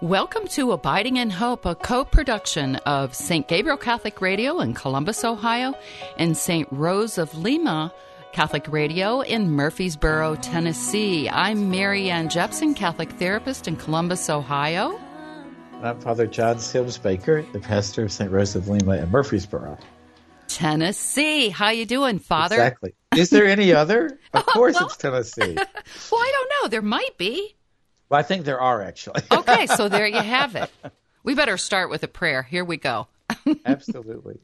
Welcome to Abiding in Hope, a co production of St. Gabriel Catholic Radio in Columbus, Ohio, and St. Rose of Lima Catholic Radio in Murfreesboro, Tennessee. I'm Mary Ann Jepson, Catholic therapist in Columbus, Ohio. I'm Father John Sims Baker, the pastor of St. Rose of Lima in Murfreesboro. Tennessee. How you doing, Father? Exactly. Is there any other? Of course it's Tennessee. well, I don't know. There might be. Well, I think there are actually. okay, so there you have it. We better start with a prayer. Here we go. Absolutely.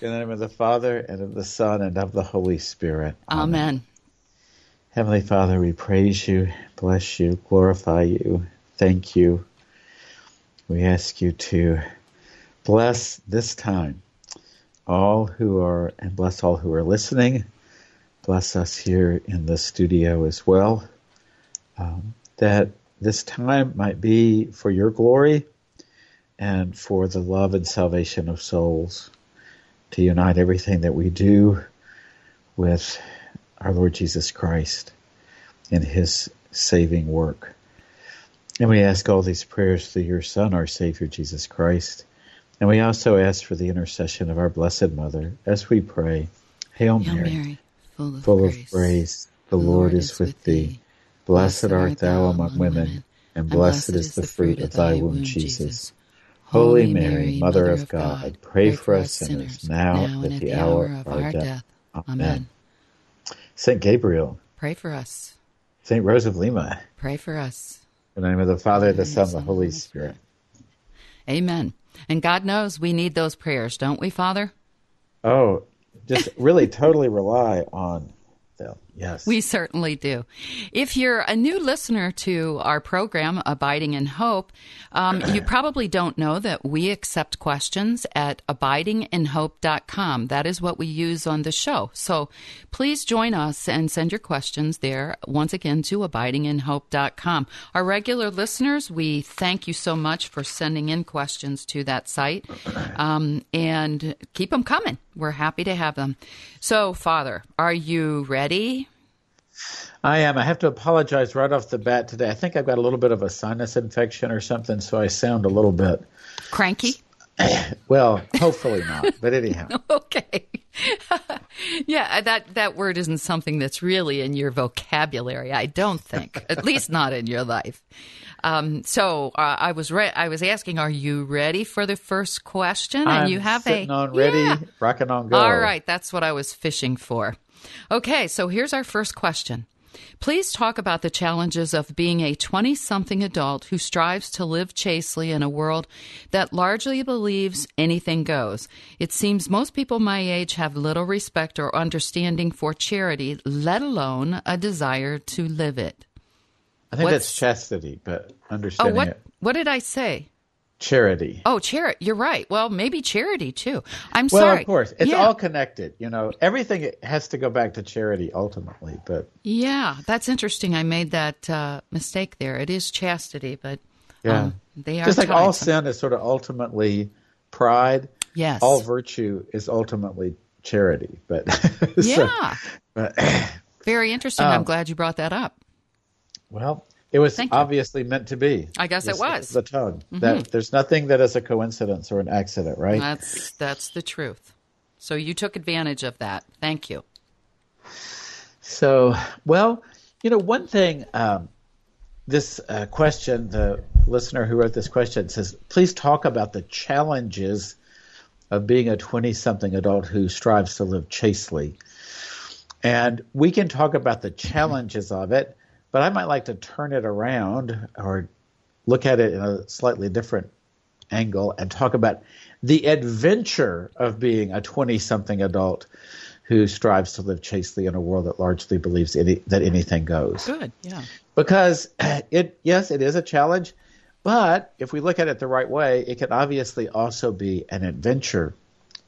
In the name of the Father, and of the Son, and of the Holy Spirit. Amen. Amen. Heavenly Father, we praise you, bless you, glorify you, thank you. We ask you to bless this time all who are, and bless all who are listening. Bless us here in the studio as well. Um, that this time might be for your glory and for the love and salvation of souls, to unite everything that we do with our Lord Jesus Christ in his saving work. And we ask all these prayers through your Son, our Savior, Jesus Christ. And we also ask for the intercession of our Blessed Mother as we pray. Hail, Hail Mary, Mary, full of full grace. of grace, the Lord is with thee. Blessed art thou among women, and blessed is the fruit of thy womb, Jesus. Holy Mary, Mother of God, pray for us sinners now and at the hour of our death. Amen. Saint Gabriel, Pray for us. Saint Rose of Lima, Pray for us. in the name of the Father, the Son, the Holy Spirit. Amen. And God knows we need those prayers, don't we, Father? Oh, just really totally rely on them. Yes. We certainly do. If you're a new listener to our program, Abiding in Hope, um, you probably don't know that we accept questions at abidinginhope.com. That is what we use on the show. So please join us and send your questions there once again to abidinginhope.com. Our regular listeners, we thank you so much for sending in questions to that site um, and keep them coming. We're happy to have them. So, Father, are you ready? I am. I have to apologize right off the bat today. I think I've got a little bit of a sinus infection or something, so I sound a little bit cranky. well, hopefully not. But anyhow. okay. yeah, that that word isn't something that's really in your vocabulary. I don't think, at least not in your life. Um, so uh, I was re- I was asking, are you ready for the first question? And I'm you have a on ready, Yeah. rocking on go. All right, that's what I was fishing for. Okay, so here's our first question. Please talk about the challenges of being a 20 something adult who strives to live chastely in a world that largely believes anything goes. It seems most people my age have little respect or understanding for charity, let alone a desire to live it. I think What's- that's chastity, but understanding Oh, understanding what it. what did I say? Charity. Oh, charity. You're right. Well, maybe charity too. I'm well, sorry. Well, of course, it's Yeah. all connected. You know, everything has to go back to charity ultimately. But Yeah, that's interesting. I made that uh, mistake there. It is chastity, but yeah, um, they are just like all sin is sort of ultimately pride. Yes. All virtue is ultimately charity. But so- Yeah. but Very interesting. I'm Um, glad you brought that up. well, it was Thank you. obviously meant to be. I guess it was. The tongue. That there's nothing that is a coincidence or an accident, right? That's that's the truth. So you took advantage of that. Thank you. So, well, you know, one thing, um, this uh, question, the listener who wrote this question says, please talk about the challenges of being a 20 something adult who strives to live chastely. And we can talk about the challenges of it, but I might like to turn it around or look at it in a slightly different angle and talk about the adventure of being a 20 something adult who strives to live chastely in a world that largely believes any, that anything goes. Good. Yeah. Because it, yes, it is a challenge, but if we look at it the right way, it can obviously also be an adventure.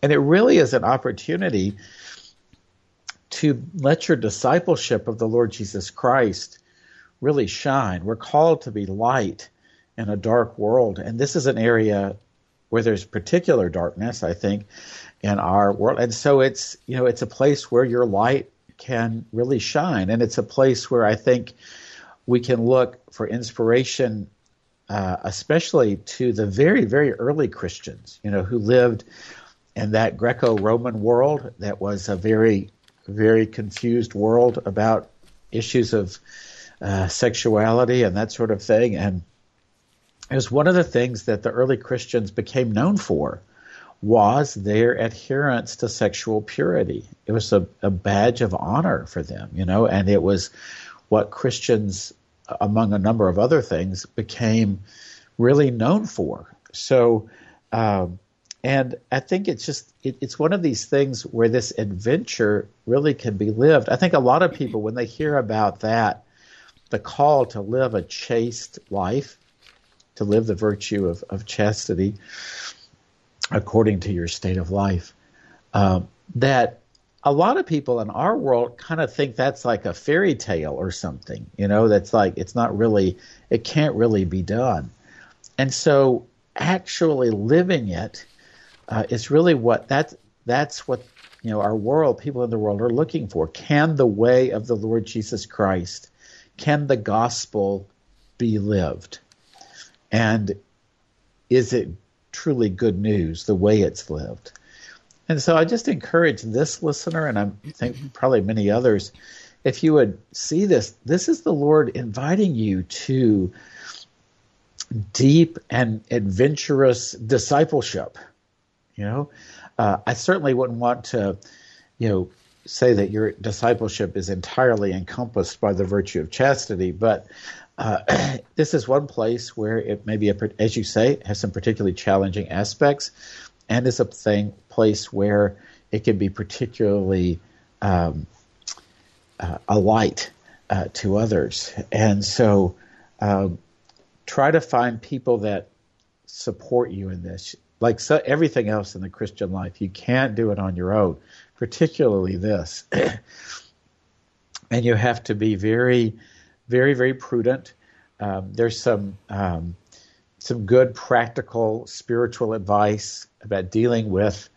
And it really is an opportunity to let your discipleship of the Lord Jesus Christ really shine. We're called to be light in a dark world. And this is an area where there's particular darkness, I think, in our world. And so it's, you know, it's a place where your light can really shine. And it's a place where I think we can look for inspiration uh, especially to the very, very early Christians, you know, who lived in that Greco-Roman world that was a very, very confused world about issues of uh, sexuality and that sort of thing. And it was one of the things that the early Christians became known for was their adherence to sexual purity. It was a, a badge of honor for them, you know, and it was what Christians, among a number of other things, became really known for. So, um, and I think it's just it, it's one of these things where this adventure really can be lived. I think a lot of people, when they hear about that, the call to live a chaste life, to live the virtue of, of chastity according to your state of life, um, that a lot of people in our world kind of think that's like a fairy tale or something, you know, that's like it's not really, it can't really be done. And so actually living it uh, is really what that that's what you know our world people in the world are looking for can the way of the lord jesus christ can the gospel be lived? And is it truly good news the way it's lived? And so i just encourage this listener and i think probably many others if you would see this this is the lord inviting you to deep and adventurous discipleship. You know, uh, I certainly wouldn't want to, you know, say that your discipleship is entirely encompassed by the virtue of chastity, but uh, this is one place where it may be, a, as you say, has some particularly challenging aspects, and is a thing place where it can be particularly um, uh, a light uh, to others. And so, um, try to find people that support you in this like so, everything else in the Christian life, you can't do it on your own, particularly this. and you have to be very, very, very prudent. Um, there's some um, some good practical spiritual advice about dealing with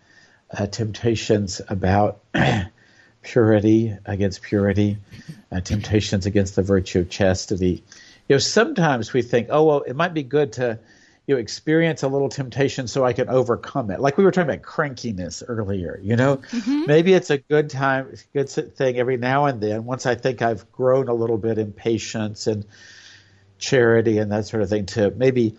uh, temptations about purity against purity, uh, temptations against the virtue of chastity. You know, sometimes we think, oh well, it might be good to you know, experience a little temptation so I can overcome it. Like we were talking about crankiness earlier, you know, mm-hmm. maybe it's a good time, good thing every now and then. Once I think I've grown a little bit in patience and charity and that sort of thing, to maybe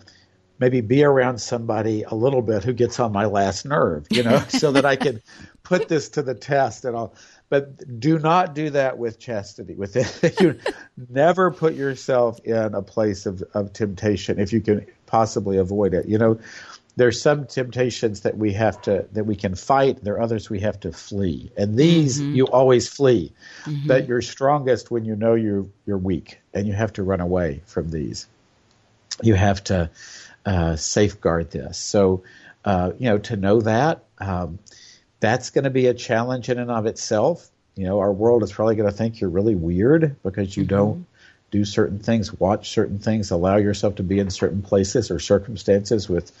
maybe be around somebody a little bit who gets on my last nerve, you know, so that I can put this to the test and I'll. But do not do that with chastity. With it, you never put yourself in a place of, of temptation if you can possibly avoid it. You know, there's some temptations that we have to that we can fight. There are others we have to flee, and these mm-hmm. you always flee. Mm-hmm. But you're strongest when you know you you're weak, and you have to run away from these. You have to uh, safeguard this. So, uh, you know, to know that um, that's going to be a challenge in and of itself. You know, our world is probably going to think you're really weird because you mm-hmm. don't do certain things, watch certain things, allow yourself to be in certain places or circumstances with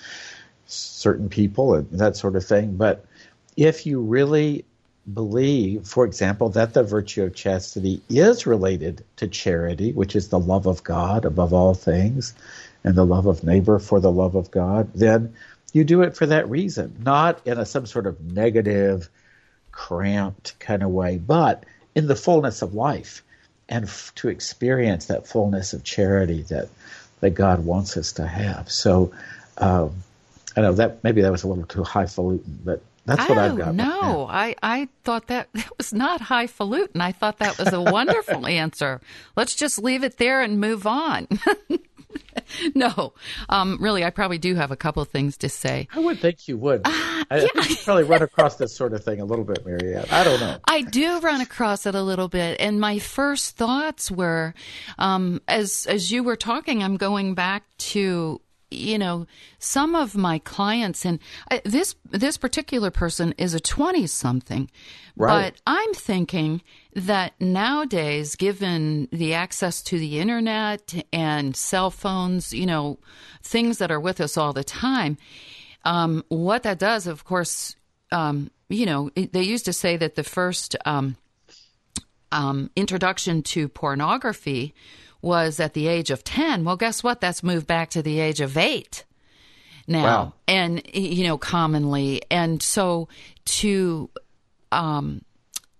certain people and that sort of thing. But if you really believe, for example, that the virtue of chastity is related to charity, which is the love of God above all things, and the love of neighbor for the love of God, then you do it for that reason, not in a some sort of negative, cramped kind of way, but in the fullness of life and f- to experience that fullness of charity that that God wants us to have. So, um, I know that maybe that was a little too highfalutin, but that's what oh, I've got. No, I, I thought that, that was not highfalutin. I thought that was a wonderful answer. Let's just leave it there and move on. no, um, really, I probably do have a couple of things to say. I would think you would. Uh, I, yeah. I you probably run across this sort of thing a little bit, Marianne. I don't know. I do run across it a little bit, and my first thoughts were, um, as as you were talking, I'm going back to you know some of my clients and uh, this this particular person is a 20 something right. but i'm thinking that nowadays given the access to the internet and cell phones you know things that are with us all the time um, what that does of course um, you know they used to say that the first um, um introduction to pornography was at the age of 10. Well, guess what? That's moved back to the age of 8 now. Wow. And, you know, commonly. And so to, um,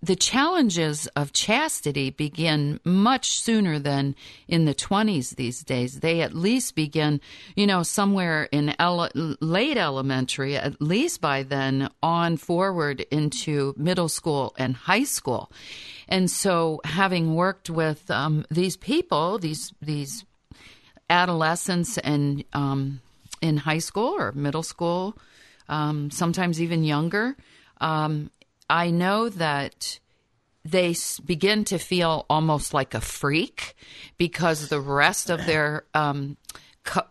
the challenges of chastity begin much sooner than in the 20s these days. They at least begin, you know, somewhere in ele- late elementary, at least by then, on forward into middle school and high school. And so, having worked with um, these people, these these adolescents, and um, in high school or middle school, um, sometimes even younger, um, I know that they begin to feel almost like a freak because the rest of their um,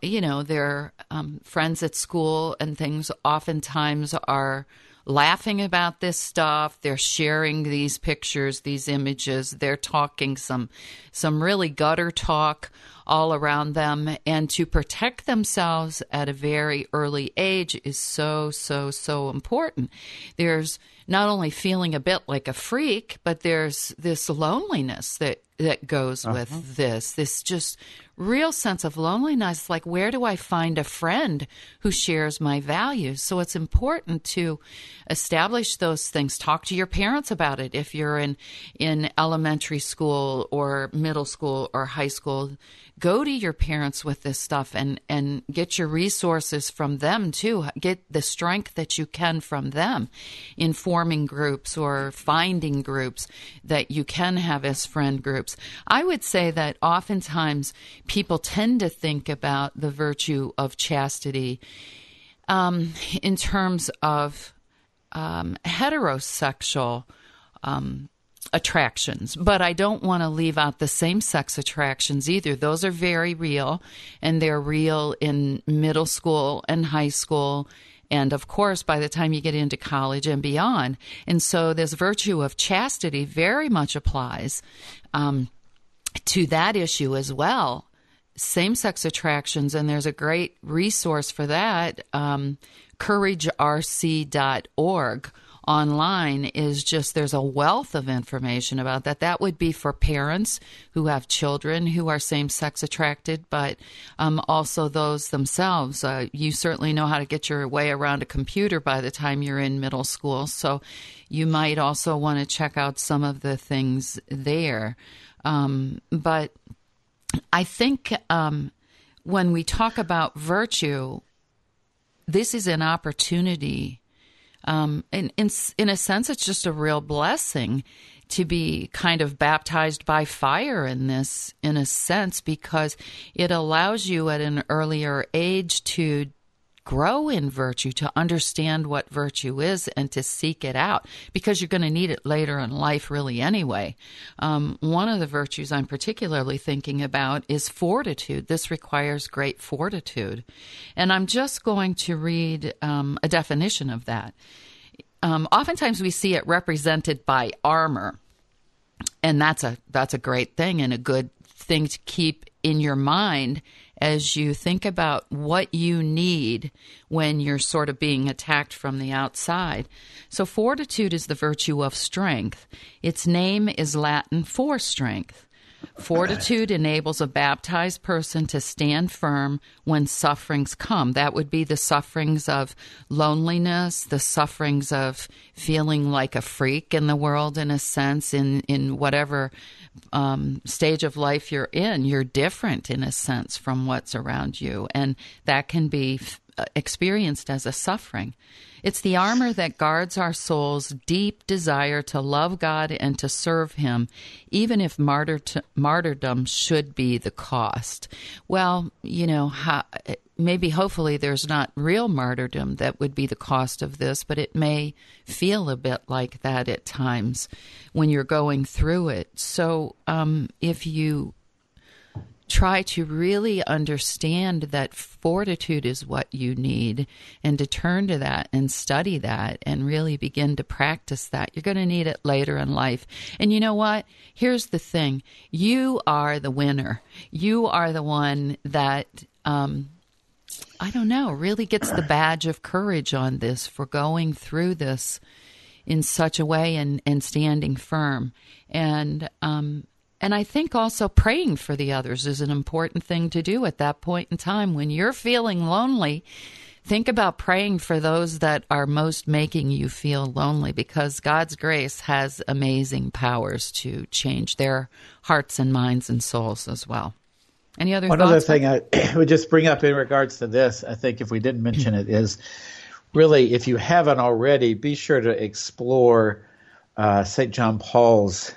you know their um, friends at school and things oftentimes are laughing about this stuff. They're sharing these pictures these images. They're talking some some really gutter talk all around them and to protect themselves at a very early age is so so so important there's not only feeling a bit like a freak, but there's this loneliness that that goes uh-huh. with this. This just real sense of loneliness like where do I find a friend who shares my values? So it's important to establish those things. Talk to your parents about it if you're in in elementary school or middle school or high school go to your parents with this stuff and and get your resources from them too. Get the strength that you can from them in forming groups or finding groups that you can have as friend groups. I would say that oftentimes people tend to think about the virtue of chastity um, in terms of um, heterosexual um, attractions, but I don't want to leave out the same sex attractions either. Those are very real, and they're real in middle school and high school. And of course, by the time you get into college and beyond. And so, this virtue of chastity very much applies um, to that issue as well. Same sex attractions, and there's a great resource for that um, couragerc.org online is just there's a wealth of information about that. That would be for parents who have children who are same sex attracted, but um, also those themselves. Uh, you certainly know how to get your way around a computer by the time you're in middle school, so you might also want to check out some of the things there. Um, but I think um, when we talk about virtue, this is an opportunity um, in, in, in a sense, it's just a real blessing to be kind of baptized by fire in this, in a sense, because it allows you at an earlier age to grow in virtue, to understand what virtue is, and to seek it out because you're going to need it later in life, really, anyway. Um, one of the virtues I'm particularly thinking about is fortitude. This requires great fortitude. And I'm just going to read um, a definition of that. Um, oftentimes we see it represented by armor, and that's a that's a great thing and a good thing to keep in your mind as you think about what you need when you're sort of being attacked from the outside. So, fortitude is the virtue of strength. Its name is Latin for strength. Fortitude enables a baptized person to stand firm when sufferings come. That would be the sufferings of loneliness, the sufferings of feeling like a freak in the world, in a sense, in, in whatever um, stage of life you're in. You're different, in a sense, from what's around you. And that can be experienced as a suffering. It's the armor that guards our soul's deep desire to love God and to serve Him, even if martyr martyrdom should be the cost. Well, you know, how, maybe hopefully there's not real martyrdom that would be the cost of this, but it may feel a bit like that at times when you're going through it. So um, if you try to really understand that fortitude is what you need and to turn to that and study that and really begin to practice that. You're going to need it later in life. And you know what? Here's the thing you are the winner. You are the one that, um, I don't know, really gets the badge of courage on this for going through this in such a way and, and standing firm. And um, And I think also praying for the others is an important thing to do at that point in time. When you're feeling lonely, think about praying for those that are most making you feel lonely because God's grace has amazing powers to change their hearts and minds and souls as well. Any other One other thing I would just bring up in regards to this, I think if we didn't mention it, is really if you haven't already, be sure to explore uh, St. John Paul's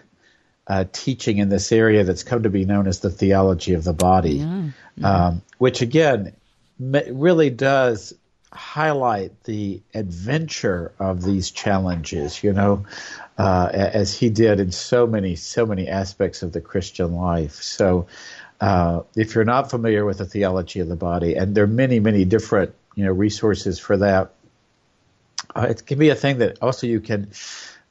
uh, teaching in this area that's come to be known as the theology of the body, yeah. um, which again really does highlight the adventure of these challenges, you know, uh, as he did in so many, so many aspects of the Christian life. So, uh, if you're not familiar with the theology of the body, and there are many, many different, you know, resources for that, uh, it can be a thing that also you can,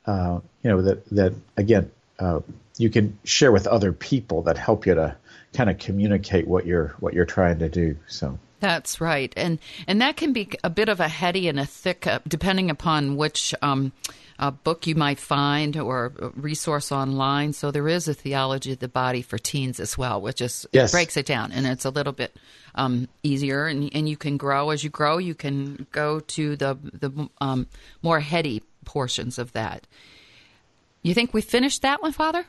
uh, you know, that that again, uh, you can share with other people that help you to kind of communicate what you're what you're trying to do. So. That's right, and and that can be a bit of a heady and a thick, uh, depending upon which um, uh, book you might find or resource online. So there is a theology of the body for teens as well, which is yes. breaks it down, and it's a little bit um, easier, and and you can grow as you grow. You can go to the the um, more heady portions of that. You think we finished that one, Father?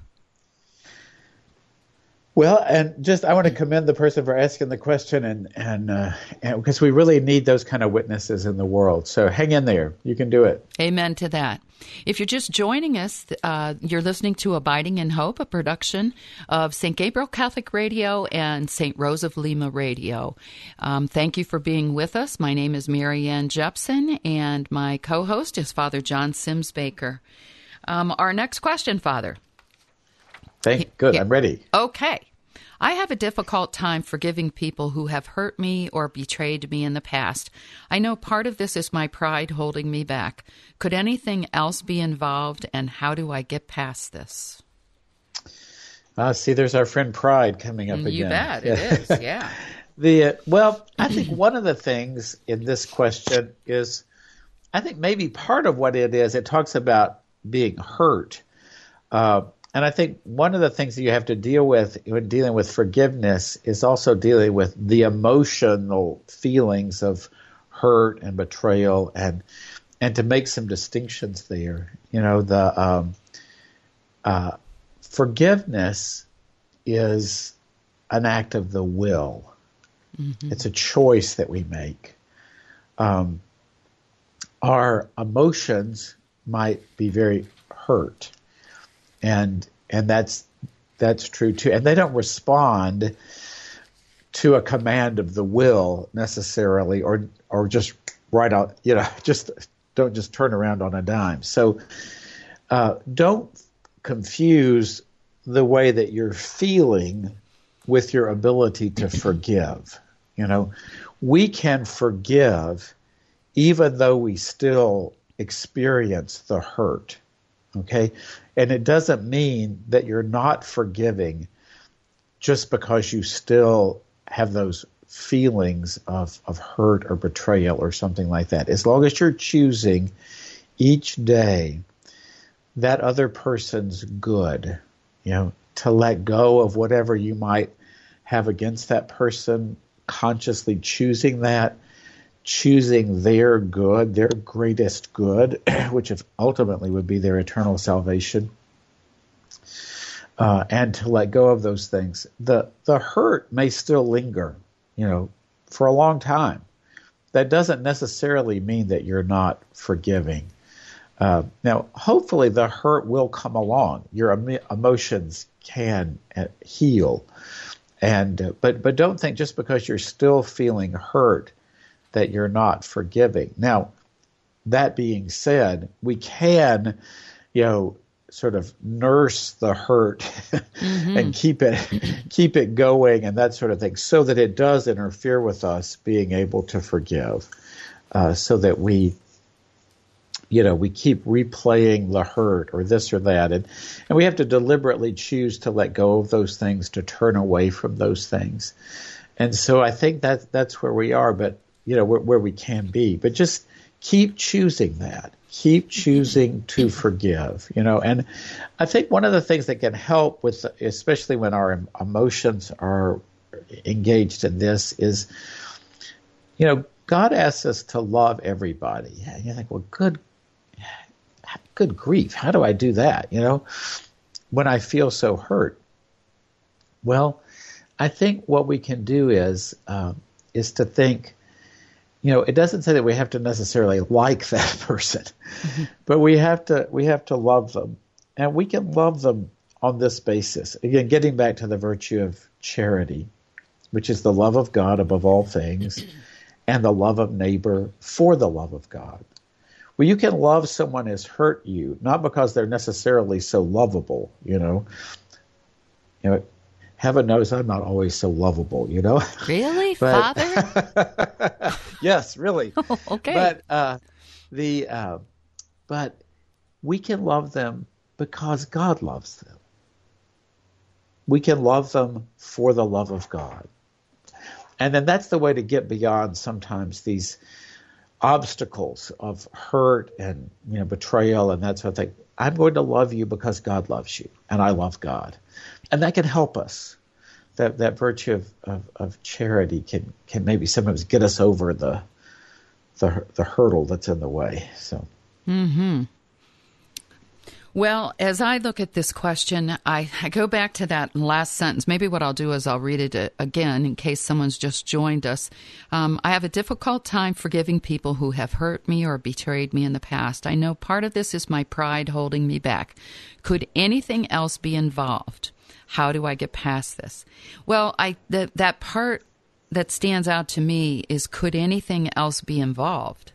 Well, and just I want to commend the person for asking the question, and and, uh, and because we really need those kind of witnesses in the world. So hang in there, you can do it. Amen to that. If you're just joining us, uh, you're listening to Abiding in Hope, a production of St. Gabriel Catholic Radio and St. Rose of Lima Radio. Um, thank you for being with us. My name is Marianne Jepson, and my co-host is Father John Sims Baker. Um, our next question, Father. Thank good. I'm ready. Okay. I have a difficult time forgiving people who have hurt me or betrayed me in the past. I know part of this is my pride holding me back. Could anything else be involved, and how do I get past this? Uh, see, there's our friend Pride coming up you again. You bet, it is, yeah. the uh, well, I think one of the things in this question is, I think maybe part of what it is. It talks about being hurt. Uh, and I think one of the things that you have to deal with when dealing with forgiveness is also dealing with the emotional feelings of hurt and betrayal and and to make some distinctions there. You know, the um, uh, forgiveness is an act of the will. Mm-hmm. It's a choice that we make. Um, our emotions might be very hurt and and that's that's true too. And they don't respond to a command of the will necessarily, or or just right out, you know, just don't just turn around on a dime. So uh, don't confuse the way that you're feeling with your ability to forgive. You know, we can forgive even though we still experience the hurt. Okay? And it doesn't mean that you're not forgiving just because you still have those feelings of, of hurt or betrayal or something like that. As long as you're choosing each day that other person's good, you know, to let go of whatever you might have against that person, consciously choosing that choosing their good, their greatest good, which ultimately would be their eternal salvation, uh, and to let go of those things. The the hurt may still linger, you know, for a long time. That doesn't necessarily mean that you're not forgiving. Uh, now, hopefully, the hurt will come along. Your em- emotions can uh, heal, and uh, but but don't think just because you're still feeling hurt that you're not forgiving. Now, that being said, we can, you know, sort of nurse the hurt mm-hmm. and keep it keep it going and that sort of thing so that it does interfere with us being able to forgive uh, so that we you know we keep replaying the hurt or this or that and and we have to deliberately choose to let go of those things to turn away from those things and so I think that that's where we are but you know where, where we can be but just keep choosing that. Keep choosing to forgive, you know. And I think one of the things that can help with, especially when our emotions are engaged in this, is, you know, God asks us to love everybody. And you think, well, good, good grief, how do I do that? You know, when I feel so hurt. Well, I think what we can do is um, is to think, you know, it doesn't say that we have to necessarily like that person, mm-hmm. but we have to we have to love them, and we can love them on this basis. Again, getting back to the virtue of charity, which is the love of God above all things, and the love of neighbor for the love of God. Well, you can love someone who has hurt you, not because they're necessarily so lovable, you know. You know, heaven knows I'm not always so lovable, you know. Really, but, Father? yes, really. okay. But uh, the uh, but we can love them because God loves them. We can love them for the love of God, and then that's the way to get beyond sometimes these obstacles of hurt and you know betrayal and that sort of thing. I'm going to love you because God loves you, and I love God and that can help us. That that virtue of, of, of, charity can can maybe sometimes get us over the the the hurdle that's in the way. So. Hmm. Well, as I look at this question, I, I, go back to that last sentence. Maybe what I'll do is I'll read it uh, again in case someone's just joined us. Um, I have a difficult time forgiving people who have hurt me or betrayed me in the past. I know part of this is my pride holding me back. Could anything else be involved? How do I get past this? Well, I the, that part that stands out to me is could anything else be involved?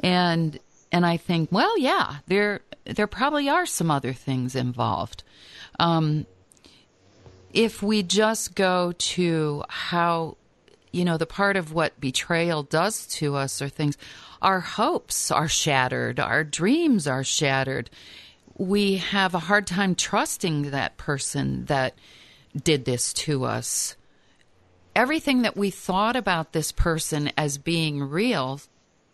And and I think, well, yeah, there there probably are some other things involved. Um, if we just go to how you know the part of what betrayal does to us or things our hopes are shattered our dreams are shattered we have a hard time trusting that person that did this to us. Everything that we thought about this person as being real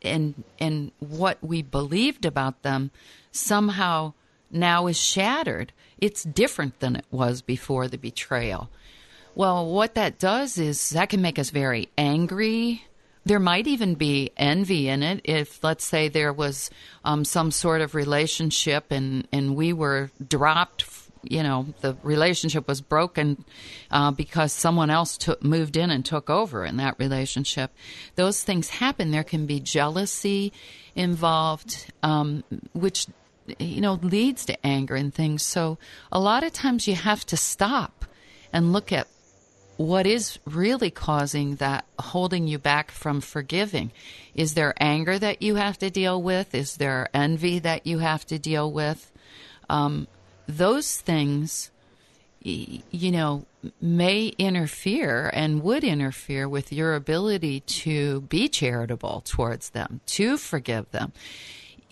and and what we believed about them somehow now is shattered. It's different than it was before the betrayal. Well, what that does is that can make us very angry, there might even be envy in it if, let's say, there was um, some sort of relationship and, and we were dropped. You know, the relationship was broken uh, because someone else took, moved in and took over in that relationship. Those things happen. There can be jealousy involved, um, which you know leads to anger and things. So a lot of times you have to stop and look at what is really causing that holding you back from forgiving? Is there anger that you have to deal with? Is there envy that you have to deal with? Um, those things, you know, may interfere and would interfere with your ability to be charitable towards them, to forgive them.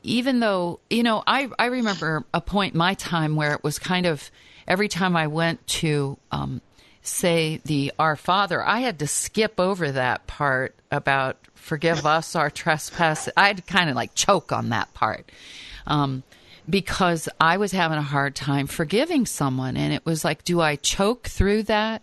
Even though, you know, I, I remember a point in my time where it was kind of every time I went to um, say the Our Father, I had to skip over that part about forgive us our trespasses. I had to kind of like choke on that part. Um, because I was having a hard time forgiving someone. And it was like, do I choke through that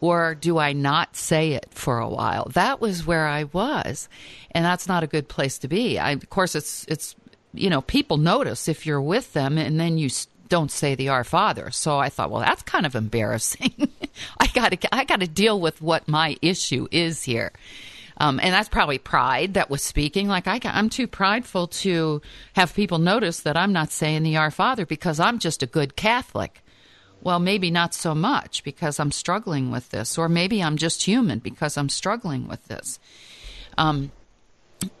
or do I not say it for a while? That was where I was. And that's not a good place to be. I, of course, it's, it's, you know, people notice if you're with them and then you don't say the Our Father. So I thought, well, that's kind of embarrassing. I got to I got to deal with what my issue is here. Um, and that's probably pride that was speaking. Like I, I'm too prideful to have people notice that I'm not saying the Our Father because I'm just a good Catholic. Well, maybe not so much because I'm struggling with this, or maybe I'm just human because I'm struggling with this. Um,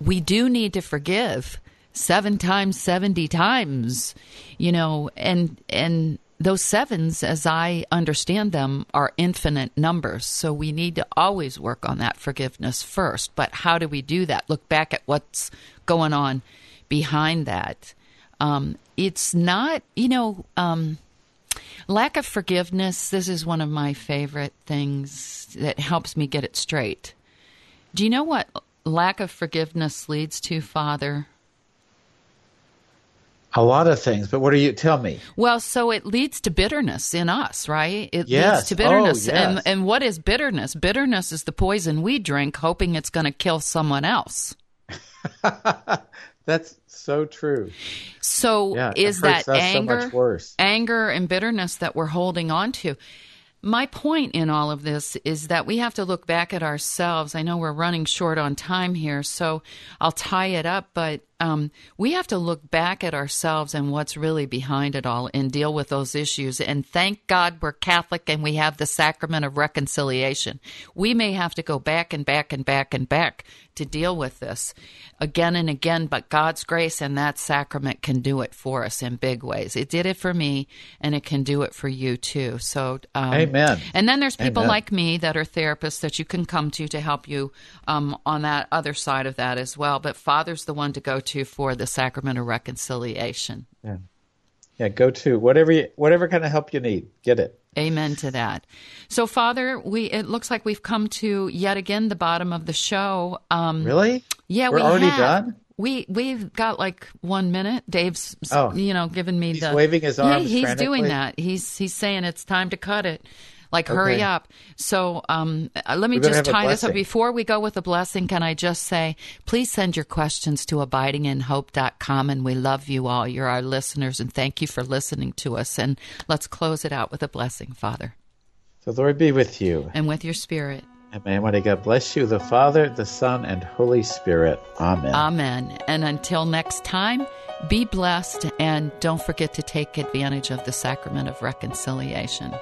we do need to forgive seven times, 70 times, you know, and, and those sevens, as I understand them, are infinite numbers. So we need to always work on that forgiveness first. But how do we do that? Look back at what's going on behind that. Um, it's not, you know, um, lack of forgiveness. This is one of my favorite things that helps me get it straight. Do you know what lack of forgiveness leads to, Father? A lot of things, but what do you tell me? Well, so it leads to bitterness in us, right? It Yes. leads to bitterness. Oh, yes. And and what is bitterness? Bitterness is the poison we drink hoping it's going to kill someone else. That's so true. So Yeah, is that so anger much worse. anger and bitterness that we're holding on to? My point in all of this is that we have to look back at ourselves. I know we're running short on time here, so I'll tie it up, but um, we have to look back at ourselves and what's really behind it all and deal with those issues. And thank God we're Catholic and we have the sacrament of reconciliation. We may have to go back and back and back and back to deal with this again and again, but God's grace and that sacrament can do it for us in big ways. It did it for me, and it can do it for you too. So, um, Amen. And then there's people Amen. like me that are therapists that you can come to to help you um, on that other side of that as well. But Father's the one to go to for the sacrament of reconciliation. Yeah. Yeah, go to whatever you, whatever kind of help you need. Get it. Amen to that. So, Father, we it looks like we've come to yet again the bottom of the show. Um, Really? Yeah, We're we already have. done? We we've got like one minute. Dave's Oh. you know giving me He's the waving his Yeah, arms he's doing that. He's he's saying it's time to cut it. Like hurry up. So um, uh, let me just tie this up. Before we go with the blessing, can I just say, please send your questions to abidinginhope.com. And we love you all. You're our listeners, and thank you for listening to us. And let's close it out with a blessing, Father, So The Lord be with you. and with your spirit. And may Almighty God bless you, the Father, the Son, and Holy Spirit. Amen. Amen. And until next time, be blessed and don't forget to take advantage of the sacrament of reconciliation.